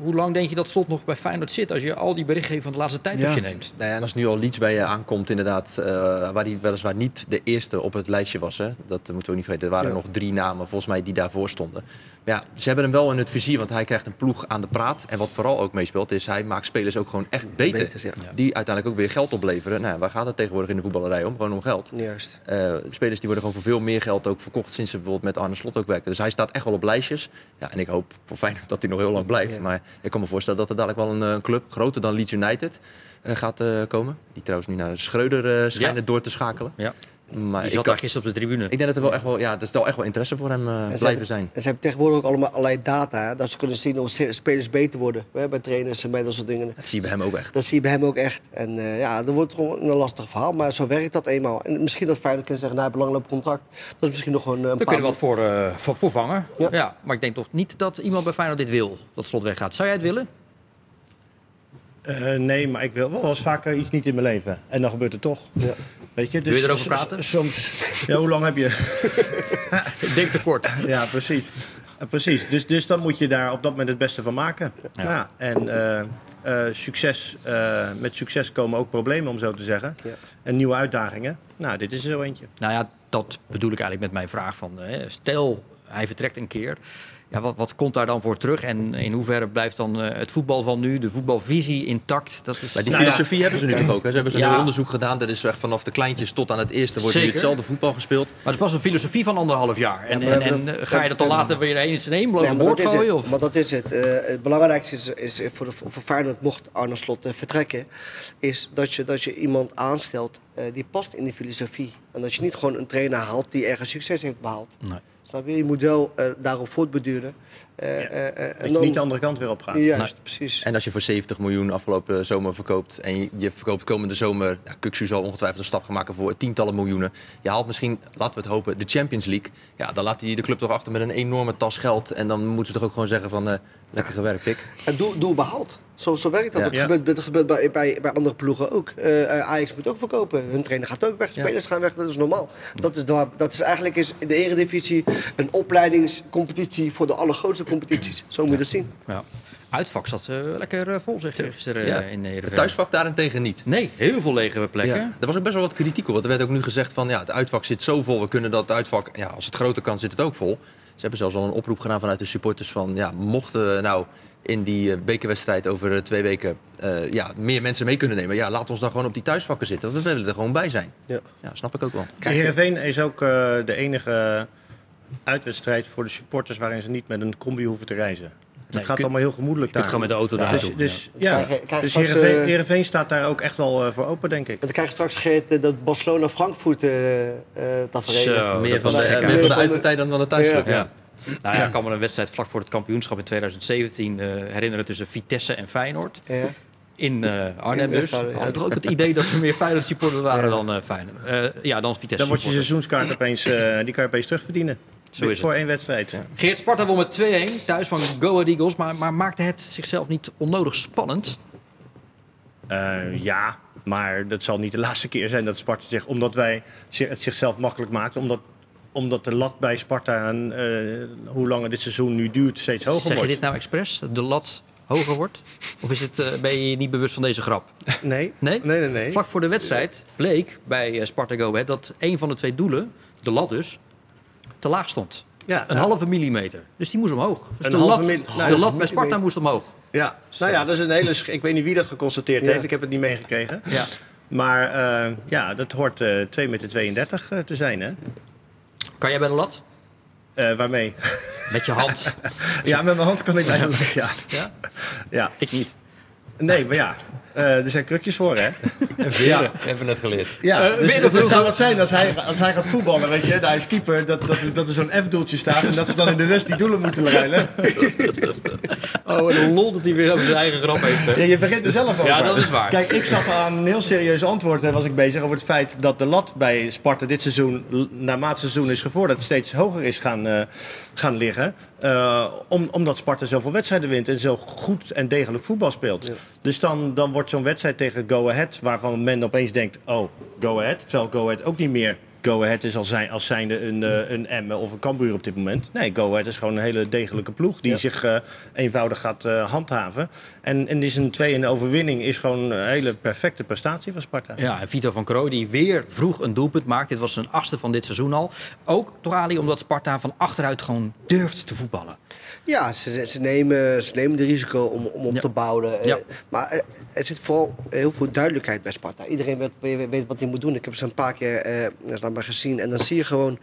Hoe lang denk je dat Slot nog bij Feyenoord zit als je al die berichtgeving van de laatste tijd op je neemt? Nou ja, en als nu al Leeds bij je aankomt, inderdaad, eh, waar hij weliswaar niet de eerste op het lijstje was. Hè? Dat moeten we ook niet vergeten. Er waren Ja. nog drie namen, volgens mij, die daarvoor stonden. Maar ja, ze hebben hem wel in het vizier, want hij krijgt een ploeg aan de praat. En wat vooral ook meespeelt, is hij maakt spelers ook gewoon echt beter. Beter, ja. Die uiteindelijk ook weer geld opleveren. Nou, waar gaat het tegenwoordig in de voetballerij om? Gewoon om geld. Juist. Eh, spelers die worden gewoon voor veel meer geld ook verkocht sinds ze bijvoorbeeld met Arne Slot ook werken. Dus hij staat echt wel op lijstjes. Ja, en ik hoop voor Feyenoord dat hij nog heel lang blijft. Ja. Maar ik kan me voorstellen dat er dadelijk wel een eh, club groter dan Leeds United eh, gaat komen. Die trouwens nu naar Schreuder schijnen Ja. door te schakelen. Ja. Maar Je ik, zat daar gisteren op de tribune. ik denk dat er wel echt wel, ja, er zal echt wel interesse voor hem eh, blijven hebben- zijn. En ze hebben tegenwoordig ook allemaal allerlei data. Hè, dat ze kunnen zien of se- spelers beter worden. Hè, bij trainers en bij dat soort dingen. Dat zie je bij hem ook echt. Dat zie je bij hem ook echt. En eh, ja, dat wordt gewoon een lastig verhaal. Maar zo werkt dat eenmaal. En misschien dat Feyenoord kan zeggen, nou, hij heeft een contract. Dat is misschien nog gewoon eh, een Daar paar... kunnen we wat voor, eh, voor, voor vangen. Ja. Ja. maar ik denk toch niet dat iemand bij Feyenoord dit wil, dat Slot weggaat. Zou jij het willen? Eh, nee, maar ik wil wel eens vaker iets niet in mijn leven. En dan gebeurt het toch. Ja. Weet je? Dus Wil je erover s- praten? Soms. Ja, hoe lang heb je? <laughs> Ik denk tekort. Ja, precies. Precies. Dus, dus dan moet je daar op dat moment het beste van maken. Ja. Ja. en eh, eh, succes, eh, met succes komen ook problemen, om zo te zeggen. Ja. En nieuwe uitdagingen. Nou, dit is er zo eentje. Nou ja, dat bedoel ik eigenlijk met mijn vraag van, stel hij vertrekt een keer. Ja, wat, wat komt daar dan voor terug? En in hoeverre blijft dan eh, het voetbal van nu, de voetbalvisie intact? Dat is Maar die Nou ja. filosofie hebben ze nu toch ook. Hè? Ze hebben zo'n Ja. onderzoek gedaan. Dat is echt vanaf de kleintjes tot aan het eerste wordt nu hetzelfde voetbal gespeeld. Maar het is pas een filosofie van anderhalf jaar. En, en, eh, ga je dat dan later weer eens in blote Nee, maar woord dat is gooien? het. Of? Maar dat is het. Eh, het belangrijkste is, is voor, de, voor Feyenoord, mocht Arne Slot vertrekken, is dat je, dat je iemand aanstelt eh, die past in die filosofie. En dat je niet gewoon een trainer haalt die ergens succes heeft behaald. Nee. Snap je? Je moet wel eh, daarop voortbeduren. Eh, eh, eh, en dan- niet de andere kant weer op gaat. Juist, precies. En als je voor 70 miljoen afgelopen zomer verkoopt en je, je verkoopt komende zomer, ja, Kuksu zal ongetwijfeld een stap gaan maken voor tientallen miljoenen. Je haalt misschien, laten we het hopen, de Champions League. Ja, dan laat hij de club toch achter met een enorme tas geld. En dan moeten ze toch ook gewoon zeggen van, eh, lekker gewerkt, pik. En doel, doel behaald. Zo, zo werkt dat. Ja. Dat Ja. gebeurt, dat gebeurt bij, bij, bij andere ploegen ook. Eh, eh, Ajax moet ook verkopen. Hun trainer gaat ook weg. Ja. Spelers gaan weg. Dat is normaal. Dat is, dat is eigenlijk is in de eredivisie een opleidingscompetitie voor de allergrootste competities. Zo moet je het zien. Ja. Uitvak zat eh, lekker vol, zeg je gisteren Ja. eh, in Heerenveen. Het thuisvak daarentegen niet. Nee, heel veel lege plekken. Ja. Er was ook best wel wat kritiek op. Want er werd ook nu gezegd van ja, het uitvak zit zo vol. We kunnen dat uitvak, ja, als het groter kan, zit het ook vol. Ze hebben zelfs al een oproep gedaan vanuit de supporters van ja, mochten we nou in die eh, bekerwedstrijd over eh, twee weken eh, ja, meer mensen mee kunnen nemen. Ja, laat ons dan gewoon op die thuisvakken zitten. Want we willen er gewoon bij zijn. Ja. Ja, snap ik ook wel. Heerenveen is ook eh, de enige uitwedstrijd voor de supporters waarin ze niet met een combi hoeven te reizen. Het Nee, gaat kun- allemaal heel gemoedelijk Je kunt daar. gewoon met de auto Ja, daar dus, dus, ja. Dus Heerenveen, eh, Heerenveen staat daar ook echt wel eh, voor open, denk ik. En dan krijg je straks gegeten dat Barcelona-Frankfurt eh eh tafereel. Meer dat van de, eh, meer van de Meer van de- uitpartij dan van de thuisclub. Ja. Ja. Nou ja, ik kan me een wedstrijd vlak voor het kampioenschap in 2017 eh, herinneren tussen Vitesse en Feyenoord. Ja. In eh, Arnhem dus. Ja. had toch ook het idee dat er meer Feyenoord supporters waren dan eh Feyenoord. Eh, ja, dan Vitesse Dan wordt je seizoenskaart opeens, eh, die kan je opeens terugverdienen. Zo is voor het. één wedstrijd. Ja. Geert Sparta won met 2-1 thuis van Go Ahead Eagles. Maar, maar maakte het zichzelf niet onnodig spannend? Eh, ja, Maar dat zal niet de <laughs> laatste keer zijn dat Sparta zich, omdat wij het zichzelf makkelijk maakt, omdat, omdat de lat bij Sparta, en, eh, hoe langer dit seizoen nu duurt, steeds hoger Zeg je wordt. dit nou expres? De lat hoger wordt? Of is het, eh, ben je je niet bewust van deze grap? Nee? Nee? Nee, nee, nee. Vlak voor de wedstrijd bleek bij eh, Sparta Go Ahead dat een van de twee doelen, de lat dus, te laag stond. Ja, Een nou, halve millimeter. Dus die moest omhoog. Dus Een de halve lat, mil- nou de ja, lat bij Sparta millimeter. moest omhoog. Ja, nou ja, dat is een hele. sch- Ik weet niet wie dat geconstateerd Ja. heeft. Ik heb het niet meegekregen. Ja. Maar eh, ja, dat hoort eh 2 meter 32 eh, te zijn, hè? Kan jij bij de lat? Eh, waarmee? Met je hand. <laughs> ja, met mijn hand kan ik bijna lucht, ja. ja? ja. Ik niet. Nee, maar ja, eh, er zijn krukjes voor, hè? <laughs> Ja. Hebben we net geleerd. Ja, dus dat een zou wat zijn als hij, als hij gaat voetballen, weet je. Hij is keeper, dat, dat, dat er zo'n F-doeltje staat en dat ze dan in de rust die doelen moeten ruilen. <laughs> Oh, en een lol dat hij weer over zijn eigen grap heeft. hè? Ja, je begint er zelf over. Ja, dat is waar. Kijk, ik zat aan een heel serieus antwoord eh, was ik bezig over het feit dat de lat bij Sparta dit seizoen, naarmate het seizoen is gevorderd, steeds hoger is gaan, eh, gaan liggen. Eh, om, omdat Sparta zoveel wedstrijden wint en zo goed en degelijk voetbal speelt. Dus dan, dan wordt zo'n wedstrijd tegen Go Ahead, waarvan men opeens denkt, oh, Go Ahead. Terwijl Go Ahead ook niet meer Go Ahead is als, zijn, als zijnde een, eh, een Emmen of een Cambuur op dit moment. Nee, Go Ahead is gewoon een hele degelijke ploeg die zich eh, eenvoudig gaat eh, handhaven. En, en is een 2-1 overwinning is gewoon een hele perfecte prestatie van Sparta. Ja, en Vito van Krooij die weer vroeg een doelpunt maakt. Dit was zijn achtste van dit seizoen al. Ook toch Ali, omdat Sparta van achteruit gewoon durft te voetballen. Ja, ze, ze, nemen, ze nemen de risico om, om op Ja. te bouwen. Eh, Ja. Maar eh, er zit vooral heel veel duidelijkheid bij Sparta. Iedereen weet, weet, weet wat hij moet doen. Ik heb ze een paar keer eh, laat maar gezien. En dan zie je gewoon,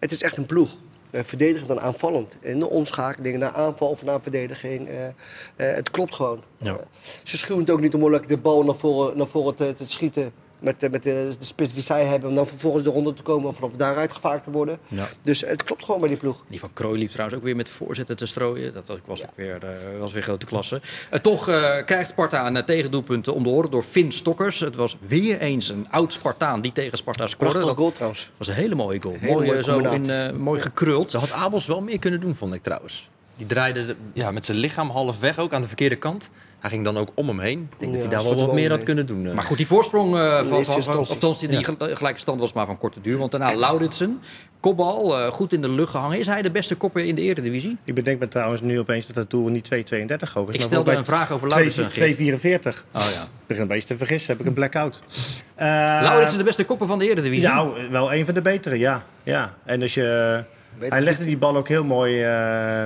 het is echt een ploeg. Eh, verdedigend en aanvallend. In de omschakeling naar aanval of naar verdediging. eh, eh, het klopt gewoon. Ja. Ze schuwen het ook niet om de bal naar voren, naar voren te, te schieten. Met, de- met de, de spits die zij hebben. Om dan vervolgens eronder te komen. Of vanaf daaruit gevaakt te worden. Ja. Dus het klopt gewoon bij die ploeg. Die van Krooi liep trouwens ook weer met voorzetten te strooien. Dat was- was, ook weer, eh, was weer grote klasse. Eh, toch eh, krijgt Sparta een eh, tegendoelpunt om de oren door Finn Stokkers. Het was weer eens een oud Spartaan die tegen Sparta scoorde. Dat goal trouwens. was een hele mooie goal. Hele mooi, mooie eh, zo in, eh, mooi gekruld. Ze had Abels wel meer kunnen doen, vond ik trouwens. Die draaide ja, met zijn lichaam half weg ook aan de verkeerde kant. Hij ging dan ook om hem heen. Ik denk Ja, dat hij daar wel wat meer had kunnen doen. eh. Maar goed, die voorsprong eh, van, van, althans, die gel- gelijke stand was maar van korte duur. Want daarna Lauritsen, kopbal, eh, goed in de lucht gehangen. Is hij de beste kopper in de Eredivisie? Ik bedenk me trouwens nu opeens dat het doel niet 2,32 hoog is. Ik maar stelde een vraag over Lauritsen. 2,44. Oh ja. Ik begin een beetje te vergissen, heb ik een blackout. Uh, <laughs> Lauritsen de beste kopper van de Eredivisie? Nou, wel een van de betere, ja. ja. En als je... Hij legde die bal ook heel mooi eh,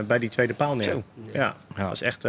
bij die tweede paal neer. Zo. Ja, Ja. dat was echt...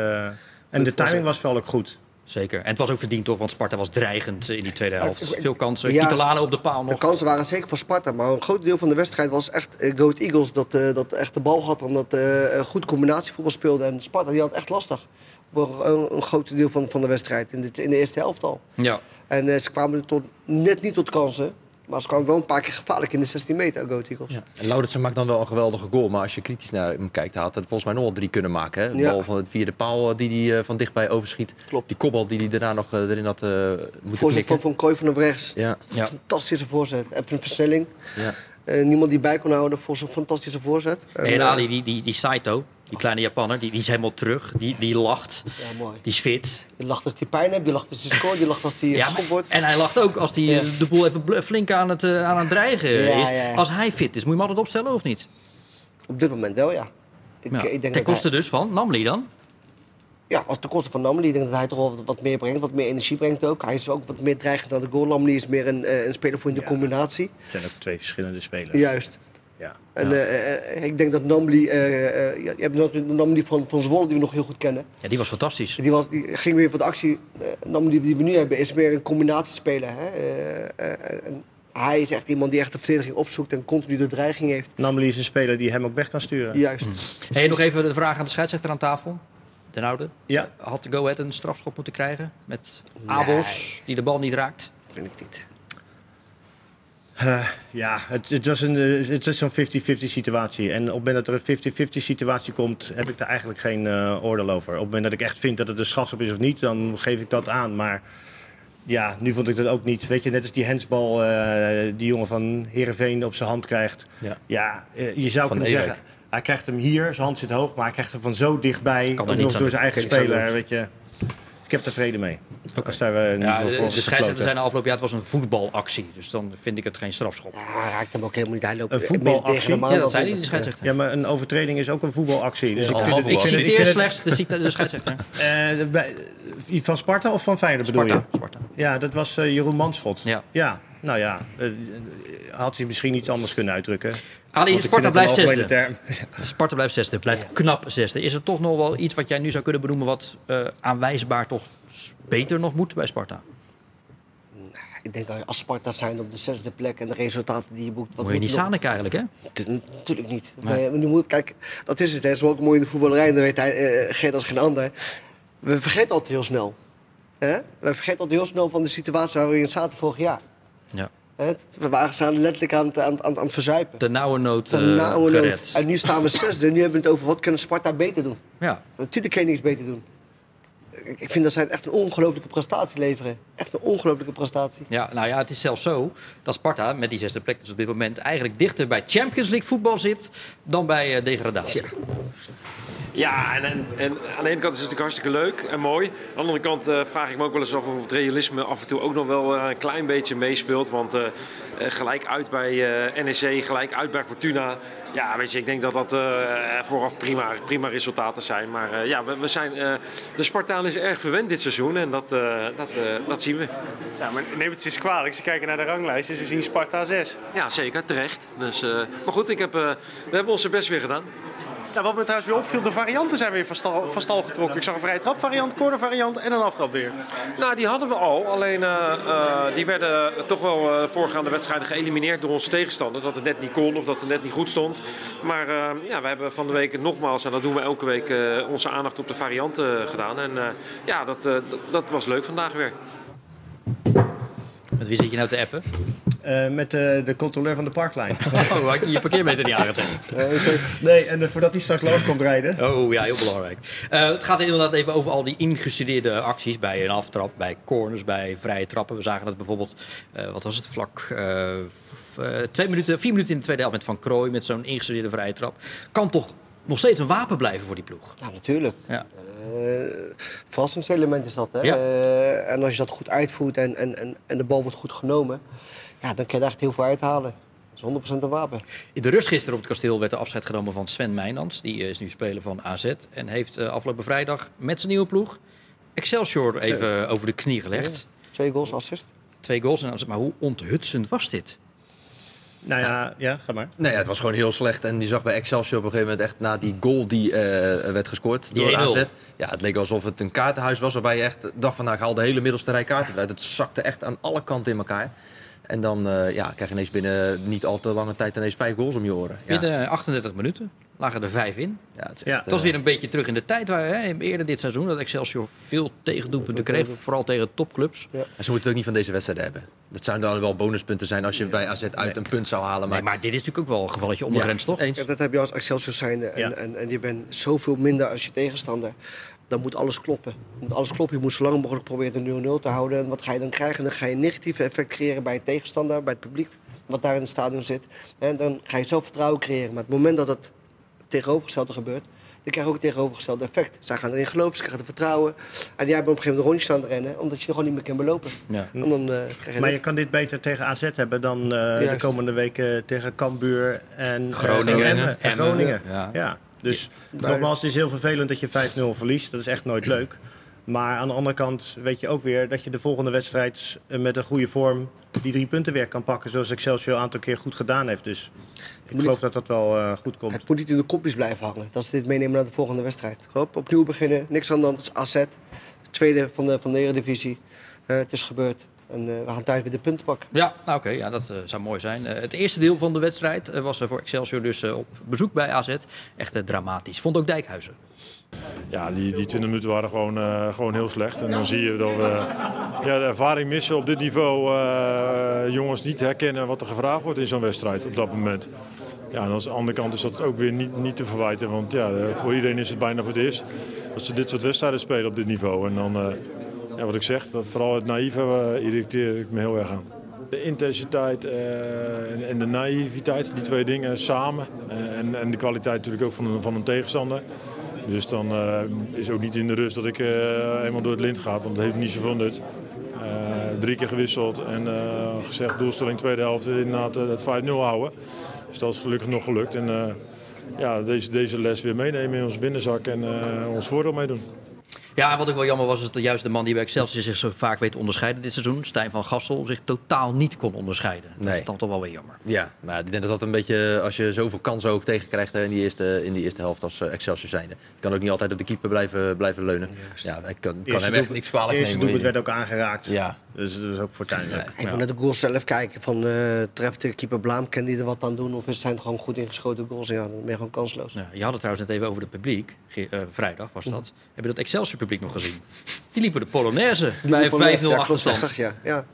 en de timing was vooral ook goed. Zeker. En het was ook verdiend toch, want Sparta was dreigend in die tweede helft. Veel kansen. Ja, op de paal De nog. kansen waren zeker voor Sparta, maar een groot deel van de wedstrijd was echt eh, Goat Eagles dat, eh, dat echt de bal had en dat eh, een goed combinatievoetbal speelde. En Sparta die had echt lastig voor een, een groot deel van, van de wedstrijd, in de, in de eerste helft al. Ja. En eh, ze kwamen tot, net niet tot kansen, maar ze kwamen wel een paar keer gevaarlijk in de 16 meter, Goat Eagles. Ja. En Lauritsen maakt dan wel een geweldige goal. Maar als je kritisch naar hem kijkt, had het volgens mij nog wel drie kunnen maken. Hè? De Ja. bal van het vierde paal eh, die hij eh, van dichtbij overschiet. Klopt. Die kopbal die hij daarna nog eh, erin had eh moeten Voorzet van, knikken. van Kooi van op rechts. Ja. Ja. Fantastische voorzet. Even een versnelling. Ja. Niemand die bij kon houden voor zo'n fantastische voorzet. En, En Ali, die, die, die Saito, die kleine Japanner, die, die is helemaal terug. Die, die lacht. ja, mooi. Die is fit. Je lacht als hij pijn hebt, je lacht als hij scoort, je lacht als hij Ja, geschopt wordt. en hij lacht ook als hij Ja. eh, de boel even flink aan het, eh, aan het dreigen Ja, is. ja, ja. Als hij fit is, moet je hem altijd opstellen of niet? Op dit moment wel, ja. Ik, Ja. ik denk Ten dat koste hij, dus van Namli dan? ja, als de kosten van Namely, ik denk dat hij toch wel wat, meer brengt, wat meer energie brengt ook. Hij is ook wat meer dreigend dan de goal. Namely is meer een, eh, een speler voor in de Ja. combinatie. Het zijn ook twee verschillende spelers. Juist. Ja. En eh, eh, ik denk dat Namely, eh, eh, je hebt nog de Namely van, van Zwolle die we nog heel goed kennen. Ja, die was fantastisch. Die, was, die ging weer voor de actie. Uh, Namely die we nu hebben is meer een combinatiespeler. Hè? Eh, eh, en hij is echt iemand die echt de verdediging opzoekt en continu de dreiging heeft. Namely is een speler die hem ook weg kan sturen. Juist. Hey, nog even de vraag aan de scheidsrechter aan tafel. Den Oude. Ja. Had de Go Ahead een strafschop moeten krijgen? Met Abels, die de bal niet raakt? Vind ik niet. Ja, het, het, was een, eh, het is zo'n 50-50 situatie. En op het moment dat er een 50-50 situatie komt, heb ik daar eigenlijk geen eh, oordeel over. Op het moment dat ik echt vind dat het een strafschop is of niet, dan geef ik dat aan. Maar ja, nu vond ik dat ook niet. Weet je, net als die hensbal eh, die jongen van Heerenveen op zijn hand krijgt. Ja. Ja, je zou Van kunnen zeggen, hij krijgt hem hier, zijn hand zit hoog, maar hij krijgt hem van zo dichtbij. Nog door zijn eigen speler, weet je. Ik heb er vrede mee. Als daar uh, niet Ja, voor de, de scheidsrechter gefloten. zei na afloop, ja, het was een voetbalactie. Dus dan vind ik het geen strafschop. Ja, hij raakt hem ook helemaal niet. Hij loopt Een midden voetbalactie? tegen de man Ja, dat op. zei hij, de scheidsrechter. Ja, maar een overtreding is ook een voetbalactie. Dus ik vind het, ik vind het, ik vind slechts de, ziekte- de scheidsrechter. <laughs> eh, bij- van Sparta of van Feyenoord bedoel Sparta. je? Sparta. Ja, dat was eh, Jeroen Manschot. Ja. ja, nou ja, eh, had hij misschien iets anders kunnen uitdrukken. Ik Sparta blijft zesde. term. <laughs> Sparta blijft zesde. Blijft knap zesde. Is er toch nog wel iets wat jij nu zou kunnen benoemen wat eh, aanwijsbaar toch beter nog moet bij Sparta? Ik denk als Sparta zijn op de zesde plek en de resultaten die je boekt. Wat Moet je niet nog- zanik eigenlijk, hè? Natuurlijk niet. Nee. Nee. moet, kijk, dat is het. hè. Dat is wel ook mooi in de voetballerij. en Dat weet hij, eh, Geert als geen ander. We vergeten altijd heel snel. Hè? We vergeten altijd heel snel van de situatie waar we in zaten vorig jaar. Ja. We waren staan letterlijk aan het, aan, aan, aan het verzuipen. De nauwe nood eh, nood. En nu staan we zesde. Nu hebben we het over wat kunnen Sparta beter doen. Ja. Natuurlijk kan je niks beter doen. Ik vind dat zij echt een ongelooflijke prestatie leveren. Echt een ongelooflijke prestatie. ja, nou ja, het is zelfs zo dat Sparta met die zesde plek dus op dit moment eigenlijk dichter bij Champions League voetbal zit dan bij eh, degradatie. Ja, en, en, en aan de ene kant is het natuurlijk hartstikke leuk en mooi. Aan de andere kant eh, vraag ik me ook wel eens af of het realisme af en toe ook nog wel eh, een klein beetje meespeelt. Want gelijk uit bij eh, NEC, gelijk uit bij Fortuna. Ja, weet je, ik denk dat dat eh, vooraf prima, prima resultaten zijn. Maar eh, ja, we, we zijn, eh, de Spartaan is erg verwend dit seizoen en dat, eh, dat, eh, dat zien we. Ja, maar neem het eens kwalijk. Ze kijken naar de ranglijst en ze zien Sparta 6. Ja, zeker, terecht. Dus, eh, maar goed, ik heb, we hebben onze best weer gedaan. Nou, wat me trouwens weer opviel, de varianten zijn weer van stal, van stal getrokken. Ik zag een vrije trap variant, corner variant en een aftrap weer. Nou, die hadden we al. Alleen eh, eh, die werden toch wel eh voorgaande wedstrijden geëlimineerd door onze tegenstander. Dat het net niet kon of dat het net niet goed stond. Maar eh, ja, we hebben van de week nogmaals, en dat doen we elke week, eh, onze aandacht op de varianten gedaan. En eh, ja, dat, eh, dat, dat was leuk vandaag weer. Met wie zit je nou te appen? Eh, met eh, de controleur van de parklijn. <laughs> Oh, had je je parkeermeter niet aangezet? nee, en eh, voordat hij straks langs komt rijden. Oh ja, heel belangrijk. Eh, het gaat inderdaad even over al die ingestudeerde acties bij een aftrap, bij corners, bij vrije trappen. We zagen dat bijvoorbeeld, eh, wat was het, vlak eh, eh, twee minuten, vier minuten in de tweede helft met Van Krooi met zo'n ingestudeerde vrije trap. Kan toch nog steeds een wapen blijven voor die ploeg? Ja, natuurlijk. Ja. Eh, verrassingselement is dat. Hè? Ja. Eh, en als je dat goed uitvoert en, en, en, en de bal wordt goed genomen, ja, dan kan je daar echt heel veel uithalen. Dat is 100% een wapen. In de rust gisteren op het kasteel werd er afscheid genomen van Sven Meijnans. Die eh, is nu speler van AZ en heeft afgelopen vrijdag met zijn nieuwe ploeg Excelsior even over de knie gelegd. Twee goals, assist. Twee goals. En, maar hoe onthutsend was dit? Nou ja, ja, ga maar. Nee, het was gewoon heel slecht. En je zag bij Excelsior op een gegeven moment echt na die goal die eh, werd gescoord Die door 1-0. AZ. Ja, het leek alsof het een kaartenhuis was waarbij je echt dacht van nou, ik haal de hele middelste rij kaarten eruit. Het zakte echt aan alle kanten in elkaar. En dan eh, ja, krijg je ineens binnen niet al te lange tijd ineens vijf goals om je oren. Ja, Binnen 38 minuten lagen er vijf in. ja, het is Ja. Het was eh, weer een beetje terug in de tijd waar hè, eerder dit seizoen dat Excelsior veel tegendoelpunten kreeg, vooral tegen topclubs. en ze moeten het ook niet van deze wedstrijd hebben. Dat zouden dan wel bonuspunten zijn als je bij AZ uit een punt zou halen. Maar, Nee, maar dit is natuurlijk ook wel een gevalletje onder Ja, grens, toch? eens. Ja, dat heb je als Excelsior zijnde. En, Ja. en, en je bent zoveel minder als je tegenstander. Dan moet alles kloppen. moet alles kloppen. Je moet zo lang mogelijk proberen de 0-0 te houden. En wat ga je dan krijgen? Dan ga je een negatief effect creëren bij je tegenstander, bij het publiek wat daar in het stadion zit. En dan ga je zelfvertrouwen creëren. Maar het moment dat het tegenovergestelde gebeurt, dan krijg je ook het tegenovergestelde effect. Zij gaan erin geloven, ze krijgen er vertrouwen. En jij bent op een gegeven moment rondjes aan het rennen, omdat je er gewoon niet meer kan belopen. Ja. En dan eh, krijg je Maar dit. je kan dit beter tegen AZ hebben dan eh, de komende weken tegen Cambuur en eh, Groningen. Emmen en Emmen. Groningen. Ja. Ja. Dus nogmaals, het is heel vervelend dat je 5-0 verliest. Dat is echt nooit leuk. Maar aan de andere kant weet je ook weer dat je de volgende wedstrijd eh, met een goede vorm die drie punten weer kan pakken. Zoals Excelsior een aantal keer goed gedaan heeft. Dus ik geloof dat dat wel eh, goed komt. Het moet niet in de kopjes blijven hangen. Dat ze dit meenemen naar de volgende wedstrijd. Hop, opnieuw beginnen, niks aan de hand. Het is AZ, tweede van de, van de Eredivisie. Eh, het is gebeurd. En eh, we gaan thuis weer de punten pakken. Ja, nou oké, ja, dat zou mooi zijn. Eh, het eerste deel van de wedstrijd eh, was voor Excelsior dus op bezoek bij AZ. Echt dramatisch. Vond ook Dijkhuizen. Ja, die, die 20 minuten waren gewoon, eh, gewoon heel slecht. En dan zie je dat we ja, de ervaring missen op dit niveau. eh, jongens niet herkennen wat er gevraagd wordt in zo'n wedstrijd op dat moment. Ja, en aan de andere kant is dat ook weer niet, niet te verwijten. Want ja, eh, voor iedereen is het bijna voor het eerst dat ze dit soort wedstrijden spelen op dit niveau. En dan, ja, wat ik zeg, dat vooral het naïeve irriteer ik me heel erg aan. De intensiteit en, de naïviteit, die twee dingen samen. En, en de kwaliteit natuurlijk ook van van een tegenstander. Dus dan uh, is ook niet in de rust dat ik uh, eenmaal door het lint ga, want dat heeft niet zoveel nut. Uh, drie keer gewisseld en gezegd doelstelling tweede helft inderdaad het 5-0 houden. Dus dat is gelukkig nog gelukt. En ja, deze, deze les weer meenemen in ons binnenzak en ons voordeel meedoen. Ja, wat ik wel jammer was, is dat juist de man die bij Excelsior zich zo vaak weet onderscheiden dit seizoen, Stijn van Gassel, zich totaal niet kon onderscheiden. Nee. Dat is dan toch wel weer jammer. Ja, maar ik denk dat dat een beetje, als je zoveel kansen ook tegenkrijgt in die eerste, in die eerste helft als eh, Excelsior zijnde. Je kan ook niet altijd op de keeper blijven, blijven leunen. Ja, ik kan, kan hem echt niks kwalijk nemen. Het eerste werd ook aangeraakt. Ja. Dus dat is ook fortuinlijk. Ja. Ik moet naar de goals zelf kijken. Van, uh, treft de keeper Blaam, kan die er wat aan doen? Of is het gewoon goed ingeschoten goals? Ja, dan ben je gewoon kansloos. Ja, je had het trouwens net even over het publiek. Uh, vrijdag was dat. Heb je dat Excelsior publiek nog gezien? Die liepen de Polonaise bij 5-0 achterstand. Ja, ja.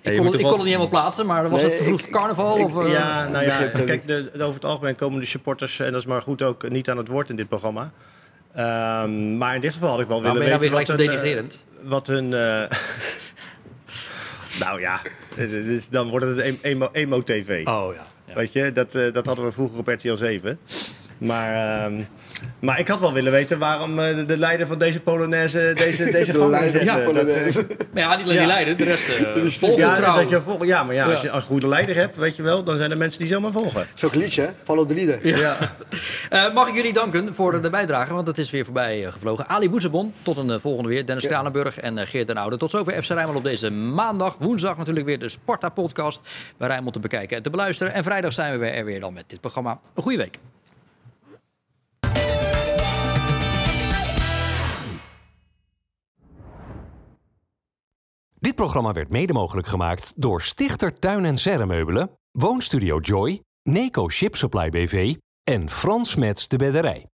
Ik, kon, het, ik kon het niet helemaal plaatsen, maar was het vervroegd carnaval? Ik, of, uh, ja, nou ja, kijk, de, over het algemeen komen de supporters, en dat is maar goed ook, niet aan het woord in dit programma. Um, maar in dit geval had ik wel willen weten... Ben je nou weer gelijk zo Wat hun... <laughs> Nou ja, dan wordt het een emo-tv. oh ja, ja. Weet je, dat, uh, dat hadden we vroeger op RTL 7. Maar... Um, maar ik had wel willen weten waarom uh, de, de, leider van deze Polonaise <laughs> deze, deze gang zette. Ja, dat, uh, maar ja, niet alleen die leider, de rest <laughs> uh, volgen ja, dat je volg, ja, maar ja, als je als een goede leider hebt, weet je wel, dan zijn er mensen die zomaar volgen. Het is ook een liedje, Follow the leader. Ja. <laughs> mag ik jullie danken voor de bijdrage, want het is weer voorbij gevlogen. Ali Boezebon, tot een volgende weer. Dennis Kranenburg en Geert den Oude. Tot zover FC Rijnmond op deze maandag. Woensdag natuurlijk weer de Sparta-podcast bij Rijnmond te bekijken en te beluisteren. En vrijdag zijn we er weer dan met dit programma. Een goede week. Dit programma werd mede mogelijk gemaakt door Stichter Tuin en Serremeubelen, Woonstudio Joy, Neco Ship Supply BV en Frans Mets de Bedderij.